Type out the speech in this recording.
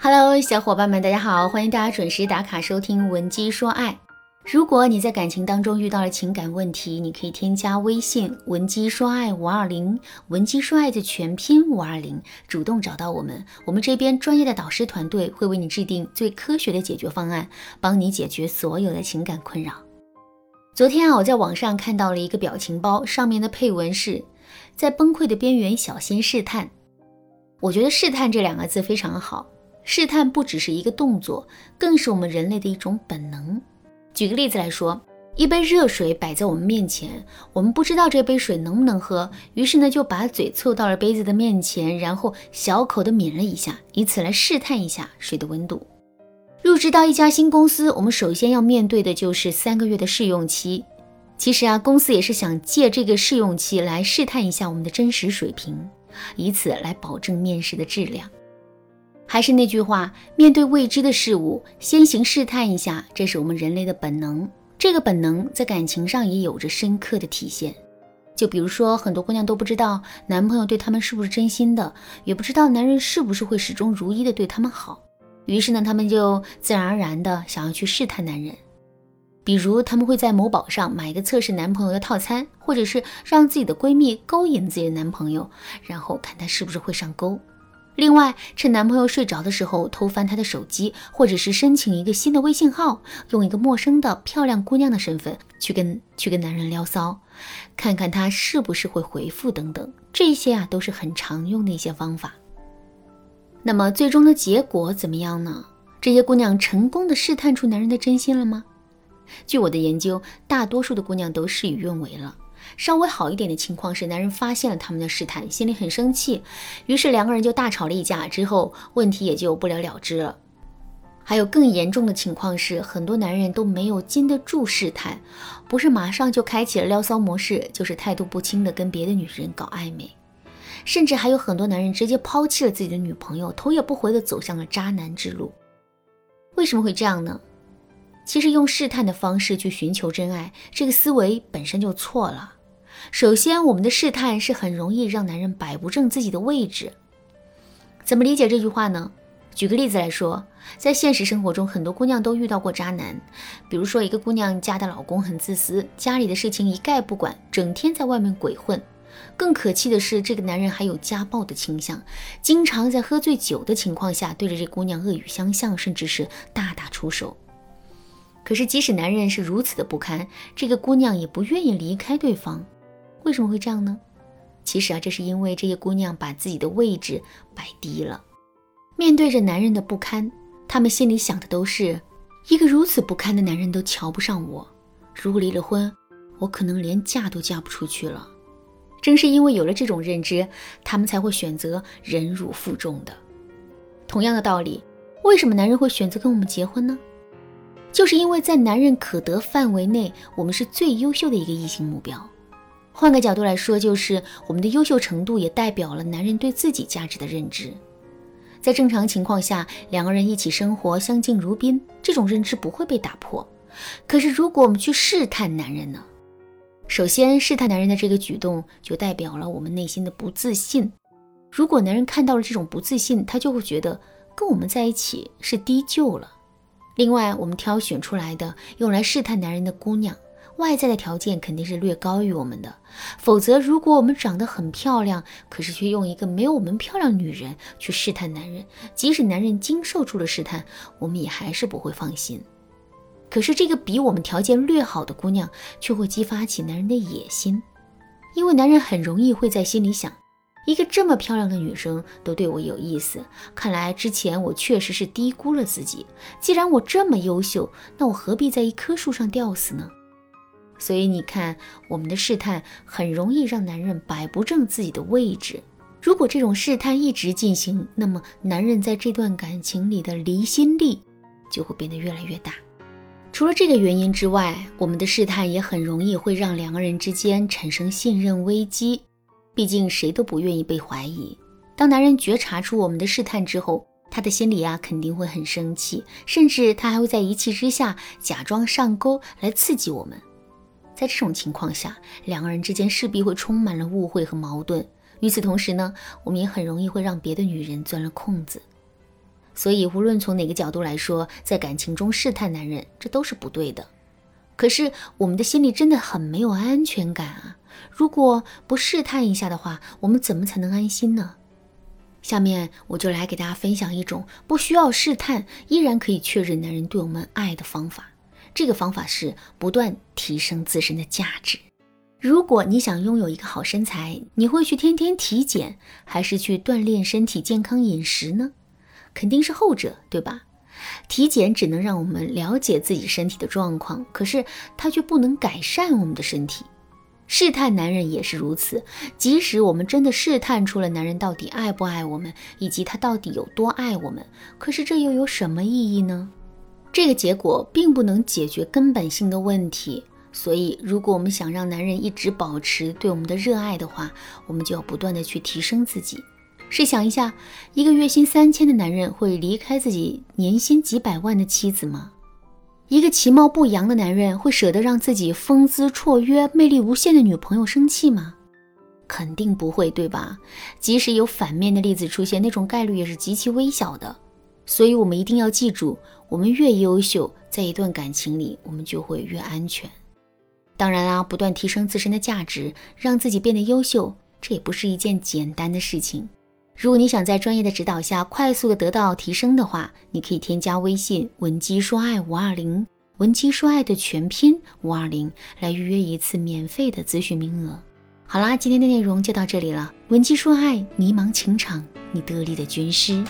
Hello，小伙伴们，大家好！欢迎大家准时打卡收听《文姬说爱》。如果你在感情当中遇到了情感问题，你可以添加微信“文姬说爱五二零”，文姬说爱的全拼五二零，主动找到我们，我们这边专业的导师团队会为你制定最科学的解决方案，帮你解决所有的情感困扰。昨天啊，我在网上看到了一个表情包，上面的配文是在崩溃的边缘，小心试探。我觉得“试探”这两个字非常好。试探不只是一个动作，更是我们人类的一种本能。举个例子来说，一杯热水摆在我们面前，我们不知道这杯水能不能喝，于是呢就把嘴凑到了杯子的面前，然后小口的抿了一下，以此来试探一下水的温度。入职到一家新公司，我们首先要面对的就是三个月的试用期。其实啊，公司也是想借这个试用期来试探一下我们的真实水平，以此来保证面试的质量。还是那句话，面对未知的事物，先行试探一下，这是我们人类的本能。这个本能在感情上也有着深刻的体现。就比如说，很多姑娘都不知道男朋友对她们是不是真心的，也不知道男人是不是会始终如一的对她们好。于是呢，她们就自然而然的想要去试探男人。比如，她们会在某宝上买一个测试男朋友的套餐，或者是让自己的闺蜜勾引自己的男朋友，然后看他是不是会上钩。另外，趁男朋友睡着的时候偷翻他的手机，或者是申请一个新的微信号，用一个陌生的漂亮姑娘的身份去跟去跟男人撩骚，看看他是不是会回复等等，这些啊都是很常用的一些方法。那么最终的结果怎么样呢？这些姑娘成功的试探出男人的真心了吗？据我的研究，大多数的姑娘都事与愿违了。稍微好一点的情况是，男人发现了他们的试探，心里很生气，于是两个人就大吵了一架，之后问题也就不了了之了。还有更严重的情况是，很多男人都没有经得住试探，不是马上就开启了撩骚模式，就是态度不清的跟别的女人搞暧昧，甚至还有很多男人直接抛弃了自己的女朋友，头也不回的走向了渣男之路。为什么会这样呢？其实用试探的方式去寻求真爱，这个思维本身就错了。首先，我们的试探是很容易让男人摆不正自己的位置。怎么理解这句话呢？举个例子来说，在现实生活中，很多姑娘都遇到过渣男。比如说，一个姑娘家的老公很自私，家里的事情一概不管，整天在外面鬼混。更可气的是，这个男人还有家暴的倾向，经常在喝醉酒的情况下对着这姑娘恶语相向，甚至是大打出手。可是，即使男人是如此的不堪，这个姑娘也不愿意离开对方。为什么会这样呢？其实啊，这是因为这些姑娘把自己的位置摆低了。面对着男人的不堪，她们心里想的都是：一个如此不堪的男人都瞧不上我，如果离了婚，我可能连嫁都嫁不出去了。正是因为有了这种认知，她们才会选择忍辱负重的。同样的道理，为什么男人会选择跟我们结婚呢？就是因为在男人可得范围内，我们是最优秀的一个异性目标。换个角度来说，就是我们的优秀程度也代表了男人对自己价值的认知。在正常情况下，两个人一起生活，相敬如宾，这种认知不会被打破。可是，如果我们去试探男人呢？首先，试探男人的这个举动就代表了我们内心的不自信。如果男人看到了这种不自信，他就会觉得跟我们在一起是低就了。另外，我们挑选出来的用来试探男人的姑娘，外在的条件肯定是略高于我们的。否则，如果我们长得很漂亮，可是却用一个没有我们漂亮女人去试探男人，即使男人经受住了试探，我们也还是不会放心。可是，这个比我们条件略好的姑娘，却会激发起男人的野心，因为男人很容易会在心里想。一个这么漂亮的女生都对我有意思，看来之前我确实是低估了自己。既然我这么优秀，那我何必在一棵树上吊死呢？所以你看，我们的试探很容易让男人摆不正自己的位置。如果这种试探一直进行，那么男人在这段感情里的离心力就会变得越来越大。除了这个原因之外，我们的试探也很容易会让两个人之间产生信任危机。毕竟谁都不愿意被怀疑。当男人觉察出我们的试探之后，他的心里啊肯定会很生气，甚至他还会在一气之下假装上钩来刺激我们。在这种情况下，两个人之间势必会充满了误会和矛盾。与此同时呢，我们也很容易会让别的女人钻了空子。所以无论从哪个角度来说，在感情中试探男人，这都是不对的。可是我们的心里真的很没有安全感啊！如果不试探一下的话，我们怎么才能安心呢？下面我就来给大家分享一种不需要试探，依然可以确认男人对我们爱的方法。这个方法是不断提升自身的价值。如果你想拥有一个好身材，你会去天天体检，还是去锻炼身体、健康饮食呢？肯定是后者，对吧？体检只能让我们了解自己身体的状况，可是它却不能改善我们的身体。试探男人也是如此，即使我们真的试探出了男人到底爱不爱我们，以及他到底有多爱我们，可是这又有什么意义呢？这个结果并不能解决根本性的问题。所以，如果我们想让男人一直保持对我们的热爱的话，我们就要不断的去提升自己。试想一下，一个月薪三千的男人会离开自己年薪几百万的妻子吗？一个其貌不扬的男人会舍得让自己风姿绰约、魅力无限的女朋友生气吗？肯定不会，对吧？即使有反面的例子出现，那种概率也是极其微小的。所以，我们一定要记住，我们越优秀，在一段感情里，我们就会越安全。当然啦，不断提升自身的价值，让自己变得优秀，这也不是一件简单的事情。如果你想在专业的指导下快速的得到提升的话，你可以添加微信文姬说爱五二零，文姬说爱的全拼五二零，来预约一次免费的咨询名额。好啦，今天的内容就到这里了。文姬说爱，迷茫情场，你得力的军师。